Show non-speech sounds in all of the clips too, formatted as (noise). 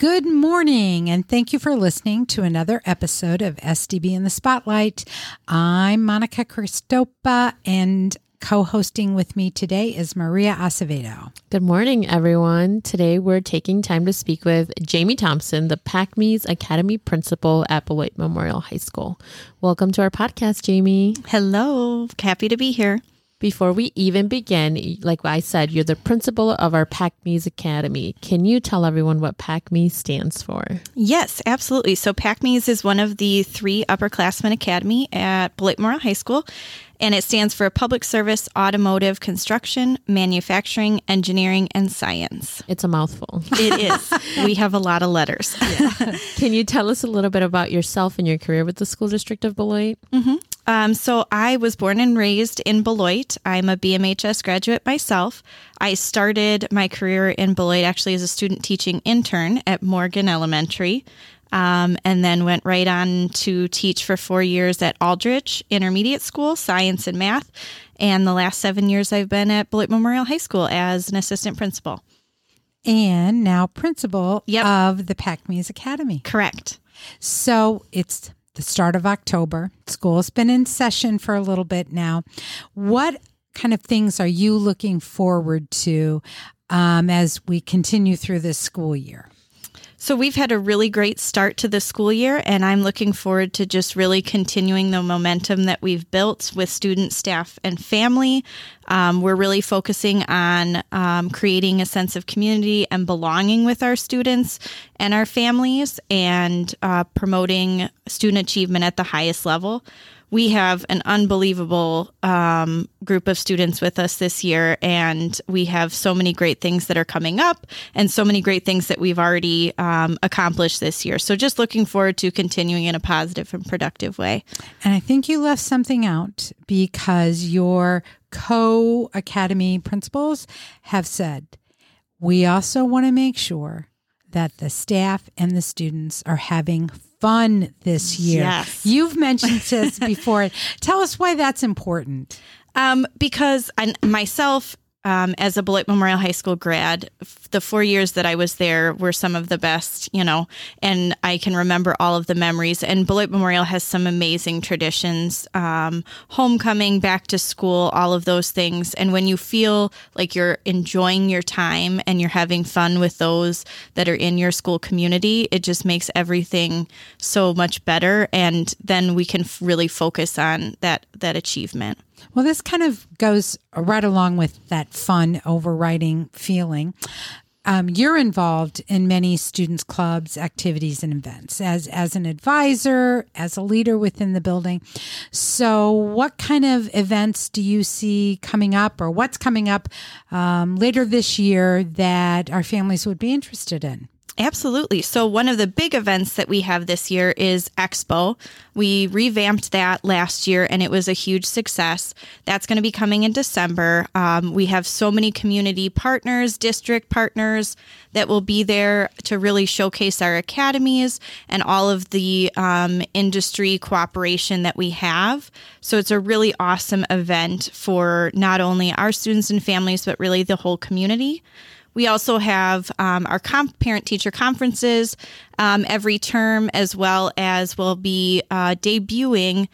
Good morning, and thank you for listening to another episode of SDB in the Spotlight. I'm Monica Cristopa, and co hosting with me today is Maria Acevedo. Good morning, everyone. Today we're taking time to speak with Jaymee Thompson, the PACMES Academy Principal at Beloit Memorial High School. Welcome to our podcast, Jaymee. Hello. Happy to be here. Before we even begin, like I said, you're the principal of our PACMES Academy. Can you tell everyone what PACMES stands for? Yes, absolutely. So PACMES is one of the three upperclassmen academy at Beloit Memorial High School, and it stands for Public Service, Automotive, Construction, Manufacturing, Engineering, and Science. It's a mouthful. It is. (laughs) we have a lot of letters. Yeah. Can you tell us a little bit about yourself and your career with the school district of Beloit? Mm-hmm. Um, so I was born and raised in Beloit. I'm a BMHS graduate myself. I started my career in Beloit actually as a student teaching intern at Morgan Elementary. Um, and then went right on to teach for four years at Aldrich Intermediate School, science and math. And the last seven years I've been at Beloit Memorial High School as an assistant principal. And now principal yep. of the PACMES Academy. Correct. So it's the start of October. School's been in session for a little bit now. What kind of things are you looking forward to um, as we continue through this school year? So we've had a really great start to the school year, and I'm looking forward to just really continuing the momentum that we've built with students, staff, and family. Um, we're really focusing on um, creating a sense of community and belonging with our students and our families, and uh, promoting student achievement at the highest level we have an unbelievable um, group of students with us this year, and we have so many great things that are coming up, and so many great things that we've already um, accomplished this year. So, just looking forward to continuing in a positive and productive way. And I think you left something out because your co academy principals have said we also want to make sure that the staff and the students are having fun this year. Yes. You've mentioned this before. (laughs) Tell us why that's important. Um, because I, myself um, as a Beloit Memorial High School grad, the four years that I was there were some of the best, you know, and I can remember all of the memories. And Beloit Memorial has some amazing traditions um, homecoming, back to school, all of those things. And when you feel like you're enjoying your time and you're having fun with those that are in your school community, it just makes everything so much better. And then we can really focus on that, that achievement. Well, this kind of goes right along with that fun overriding feeling. Um, you're involved in many students' clubs, activities, and events as as an advisor, as a leader within the building. So, what kind of events do you see coming up, or what's coming up um, later this year that our families would be interested in? Absolutely. So, one of the big events that we have this year is Expo. We revamped that last year and it was a huge success. That's going to be coming in December. Um, we have so many community partners, district partners that will be there to really showcase our academies and all of the um, industry cooperation that we have. So, it's a really awesome event for not only our students and families, but really the whole community. We also have um, our comp- parent teacher conferences um, every term, as well as we'll be uh, debuting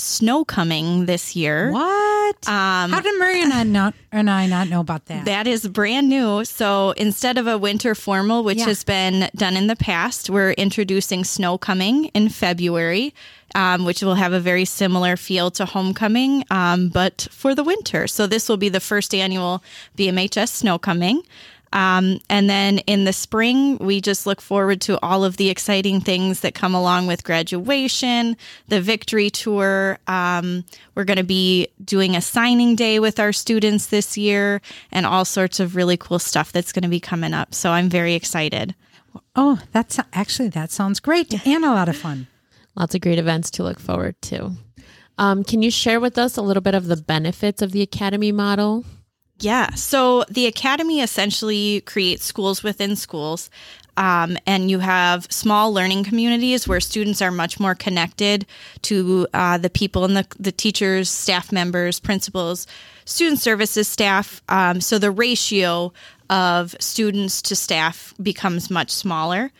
snow coming this year. What? Um, How did Maria and I (laughs) not and I not know about that? That is brand new. So instead of a winter formal, which yeah. has been done in the past, we're introducing snow coming in February. Um, which will have a very similar feel to homecoming, um, but for the winter. So this will be the first annual BMHS snow coming. Um, and then in the spring, we just look forward to all of the exciting things that come along with graduation, the victory tour. Um, we're going to be doing a signing day with our students this year and all sorts of really cool stuff that's going to be coming up. So I'm very excited. Oh, that's actually, that sounds great and a lot of fun. (laughs) Lots of great events to look forward to. Um, can you share with us a little bit of the benefits of the Academy model? Yeah. So the academy essentially creates schools within schools. Um, and you have small learning communities where students are much more connected to uh, the people and the, the teachers, staff members, principals, student services staff. Um, so the ratio of students to staff becomes much smaller.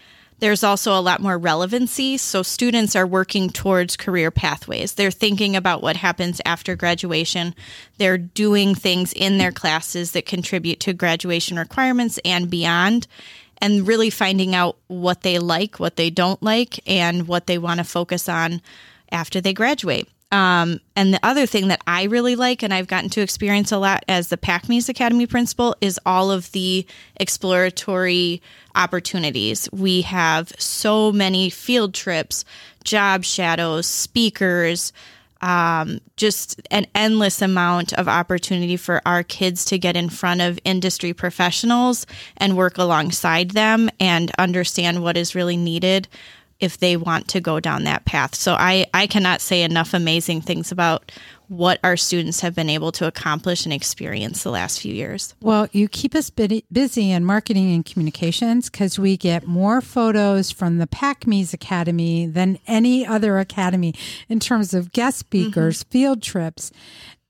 There's also a lot more relevancy. So students are working towards career pathways. They're thinking about what happens after graduation. They're doing things in their classes that contribute to graduation requirements and beyond. And really finding out what they like, what they don't like, and what they want to focus on after they graduate. Um, and the other thing that I really like, and I've gotten to experience a lot as the PACMES Academy principal, is all of the exploratory opportunities. We have so many field trips, job shadows, speakers, um, just an endless amount of opportunity for our kids to get in front of industry professionals and work alongside them and understand what is really needed if they want to go down that path. So I, I cannot say enough amazing things about what our students have been able to accomplish and experience the last few years. Well, you keep us busy in marketing and communications because we get more photos from the PACMES Academy than any other academy in terms of guest speakers, mm-hmm. field trips.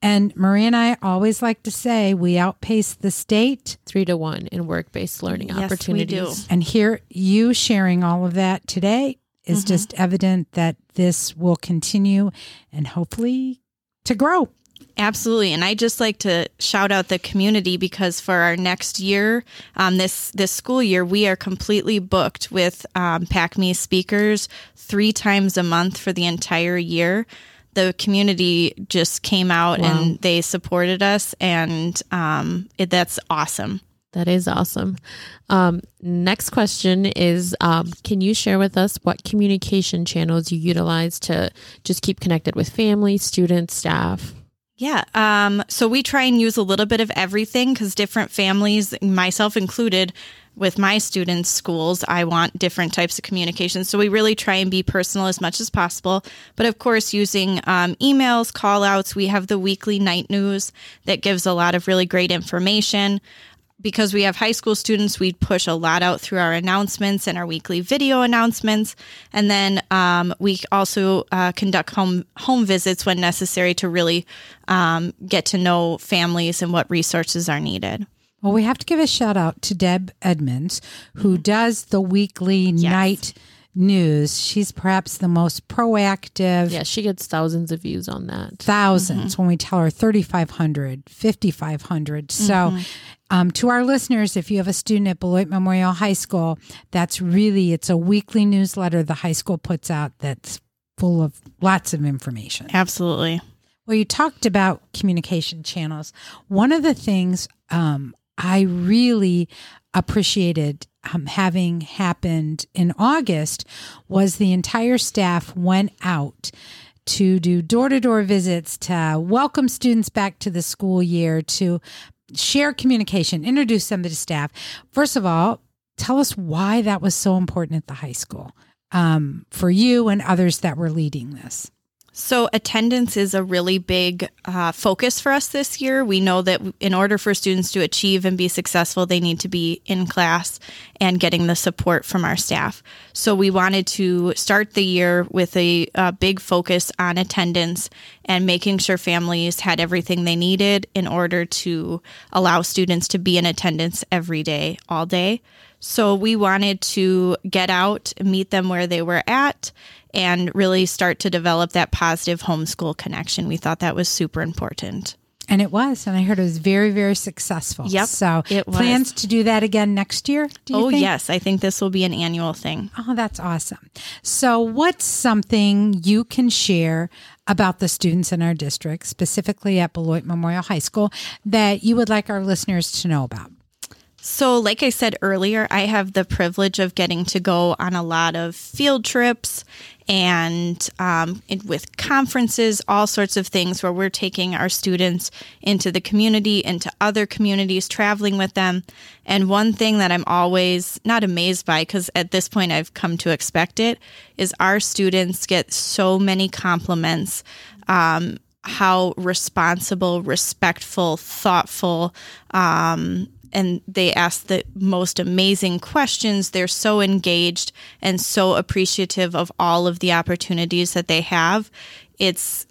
And Marie and I always like to say we outpace the state three to one in work based learning yes, opportunities. We do. And here, you sharing all of that today is mm-hmm. just evident that this will continue and hopefully to grow. Absolutely, and I just like to shout out the community because for our next year, um, this this school year, we are completely booked with um, PACME speakers three times a month for the entire year. The community just came out wow. and they supported us, and um, it, that's awesome. That is awesome. Um, next question is um, Can you share with us what communication channels you utilize to just keep connected with family, students, staff? Yeah. Um, so we try and use a little bit of everything because different families, myself included, with my students' schools, I want different types of communication. So we really try and be personal as much as possible. But of course, using um, emails, call outs, we have the weekly Knight News that gives a lot of really great information because we have high school students, we push a lot out through our announcements and our weekly video announcements. And then um, we also uh, conduct home home visits when necessary to really um, get to know families and what resources are needed. Well, we have to give a shout out to Deb Edmonds, who mm-hmm. does the weekly yes. Knight News. She's perhaps the most proactive. Yeah, she gets thousands of views on that. 1000s mm-hmm. when we tell her 3,500, 5,500. So, mm-hmm. um, to our listeners, if you have a student at Beloit Memorial High School, that's really, it's a weekly newsletter the high school puts out that's full of lots of information. Absolutely. Well, you talked about communication channels. One of the things um, I really appreciated um, having happened in August was the entire staff went out to do door to door visits to welcome students back to the school year, to share communication, introduce them to staff. First of all, tell us why that was so important at the high school um, for you and others that were leading this. So, attendance is a really big uh, focus for us this year. We know that in order for students to achieve and be successful, they need to be in class and getting the support from our staff. So, we wanted to start the year with a, a big focus on attendance and making sure families had everything they needed in order to allow students to be in attendance every day, all day. So, we wanted to get out, meet them where they were at and really start to develop that positive homeschool connection. We thought that was super important. And it was, and I heard it was very, very successful. Yep. So it was. plans to do that again next year. oh think? yes, I think this will be an annual thing. Oh, that's awesome. So, what's something you can share about the students in our district, specifically at Beloit Memorial High School, that you would like our listeners to know about? So, like I said earlier, I have the privilege of getting to go on a lot of field trips and um, with conferences, all sorts of things where we're taking our students into the community, into other communities, traveling with them. And one thing that I'm always not amazed by, because at this point I've come to expect it, is our students get so many compliments. Um, how responsible, respectful, thoughtful, um, and they ask the most amazing questions. They're so engaged and so appreciative of all of the opportunities that they have. It's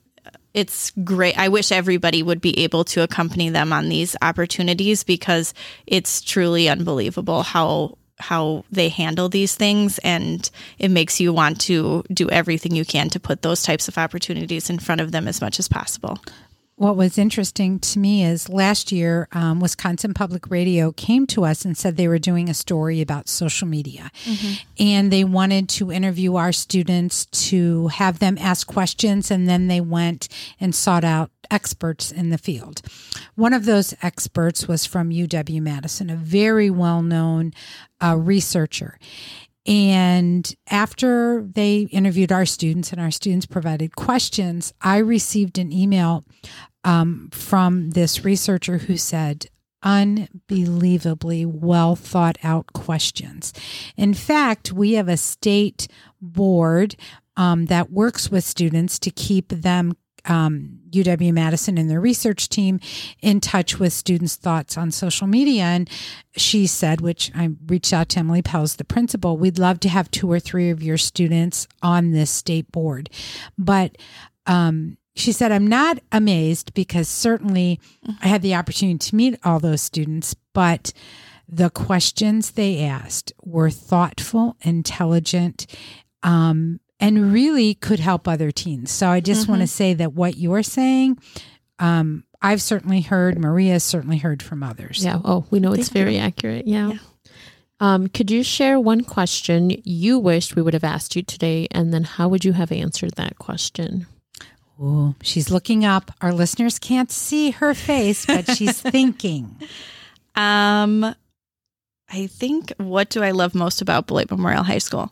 it's great. I wish everybody would be able to accompany them on these opportunities because it's truly unbelievable how how they handle these things and it makes you want to do everything you can to put those types of opportunities in front of them as much as possible what was interesting to me is last year, um, Wisconsin Public Radio came to us and said they were doing a story about social media. Mm-hmm. And they wanted to interview our students to have them ask questions. And then they went and sought out experts in the field. One of those experts was from UW Madison, a very well known uh, researcher. And after they interviewed our students and our students provided questions, I received an email um, from this researcher who said, unbelievably well thought out questions. In fact, we have a state board um, that works with students to keep them. Um, UW Madison and their research team in touch with students' thoughts on social media. And she said, which I reached out to Emily Pels, the principal, we'd love to have two or three of your students on this state board. But um, she said, I'm not amazed because certainly I had the opportunity to meet all those students, but the questions they asked were thoughtful, intelligent, um, and really could help other teens. So I just mm-hmm. want to say that what you're saying, um, I've certainly heard, Maria certainly heard from others. Yeah. Oh, we know it's very accurate. Yeah. yeah. Um, could you share one question you wished we would have asked you today, and then how would you have answered that question? Ooh, she's looking up. Our listeners can't see her face, but she's (laughs) thinking. Um, I think what do I love most about Beloit Memorial High School?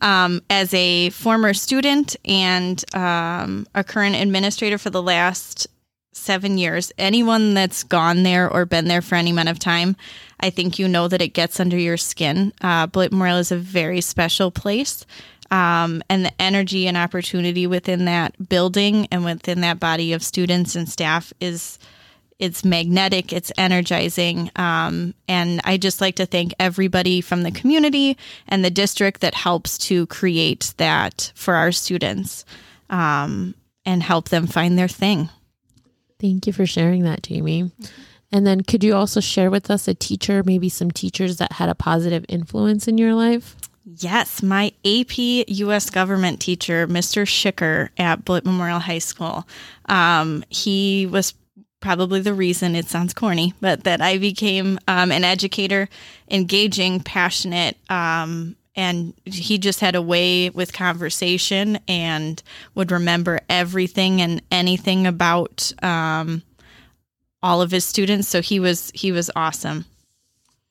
Um, as a former student and um, a current administrator for the last seven years, anyone that's gone there or been there for any amount of time, I think you know that it gets under your skin. Uh, Beloit Memorial is a very special place um, and the energy and opportunity within that building and within that body of students and staff is it's magnetic it's energizing. Um, and i just like to thank everybody from the community and the district that helps to create that for our students um, and help them find their thing. Thank you for sharing that Jaymee. And then could you also share with us a teacher maybe some teachers that had a positive influence in your life Yes, my AP U.S. government teacher, Mr. Schicker at Beloit Memorial High School. Um, he was probably the reason it sounds corny, but that I became um, an educator, engaging, passionate, um, and he just had a way with conversation and would remember everything and anything about um, all of his students. So he was he was awesome.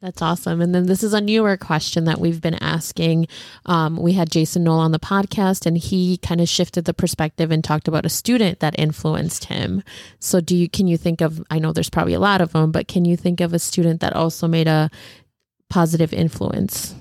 That's awesome. And then this is a newer question that we've been asking. Um, we had Jason Knoll on the podcast, and he kind of shifted the perspective and talked about a student that influenced him. So, do you can you think of? I know there's probably a lot of them, but can you think of a student that also made a positive influence?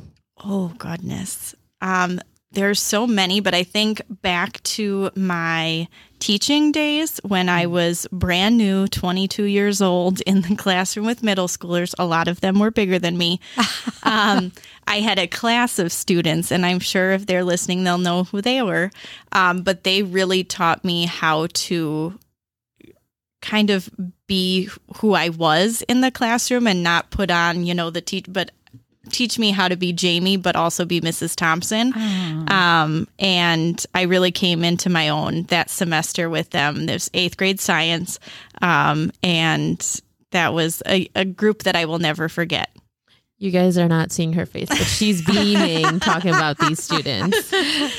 Oh goodness, um, there's so many, but I think back to my teaching days when I was brand new, 22 years old, in the classroom with middle schoolers. A lot of them were bigger than me. (laughs) um, I had a class of students, and I'm sure if they're listening, they'll know who they were. Um, but they really taught me how to kind of be who I was in the classroom and not put on, you know, the teach, but teach me how to be Jaymee, but also be Mrs. Thompson. Oh. Um, and I really came into my own that semester with them. There's eighth grade science. Um, and that was a, a group that I will never forget. You guys are not seeing her face, but she's beaming (laughs) talking about these students.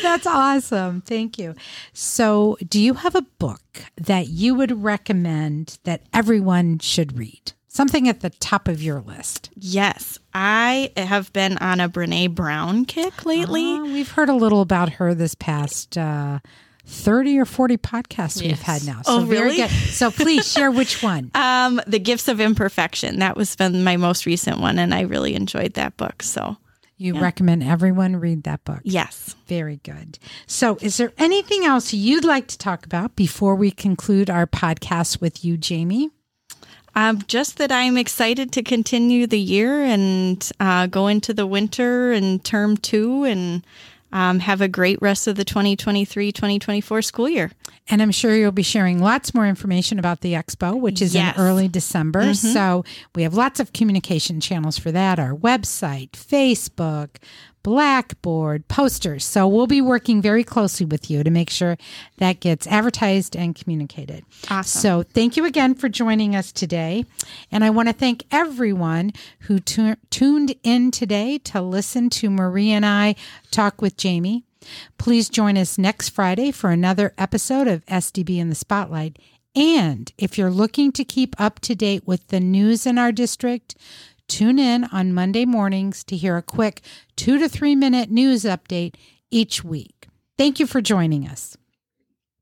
That's awesome. Thank you. So, do you have a book that you would recommend that everyone should read? Something at the top of your list. Yes, I have been on a Brene Brown kick lately. Uh, we've heard a little about her this past uh, 30 or 40 podcasts yes. we've had now. So oh, really? Good. So (laughs) please share which one. Um, the Gifts of Imperfection. That was been my most recent one, and I really enjoyed that book. So you yeah. recommend everyone read that book? Yes. Very good. So, is there anything else you'd like to talk about before we conclude our podcast with you, Jaymee? Um, just that I'm excited to continue the year and uh, go into the winter and term two and um, have a great rest of the 2023 2024 school year. And I'm sure you'll be sharing lots more information about the expo, which is Yes. in early December. So we have lots of communication channels for that our website, Facebook, Blackboard, posters. So we'll be working very closely with you to make sure that gets advertised and communicated. Awesome. So thank you again for joining us today. And I want to thank everyone who tu- tuned in today to listen to Marie and I talk with Jaymee. Please join us next Friday for another episode of SDB in the Spotlight. And if you're looking to keep up to date with the news in our district, tune in on Monday mornings to hear a quick two to three minute news update each week. Thank you for joining us.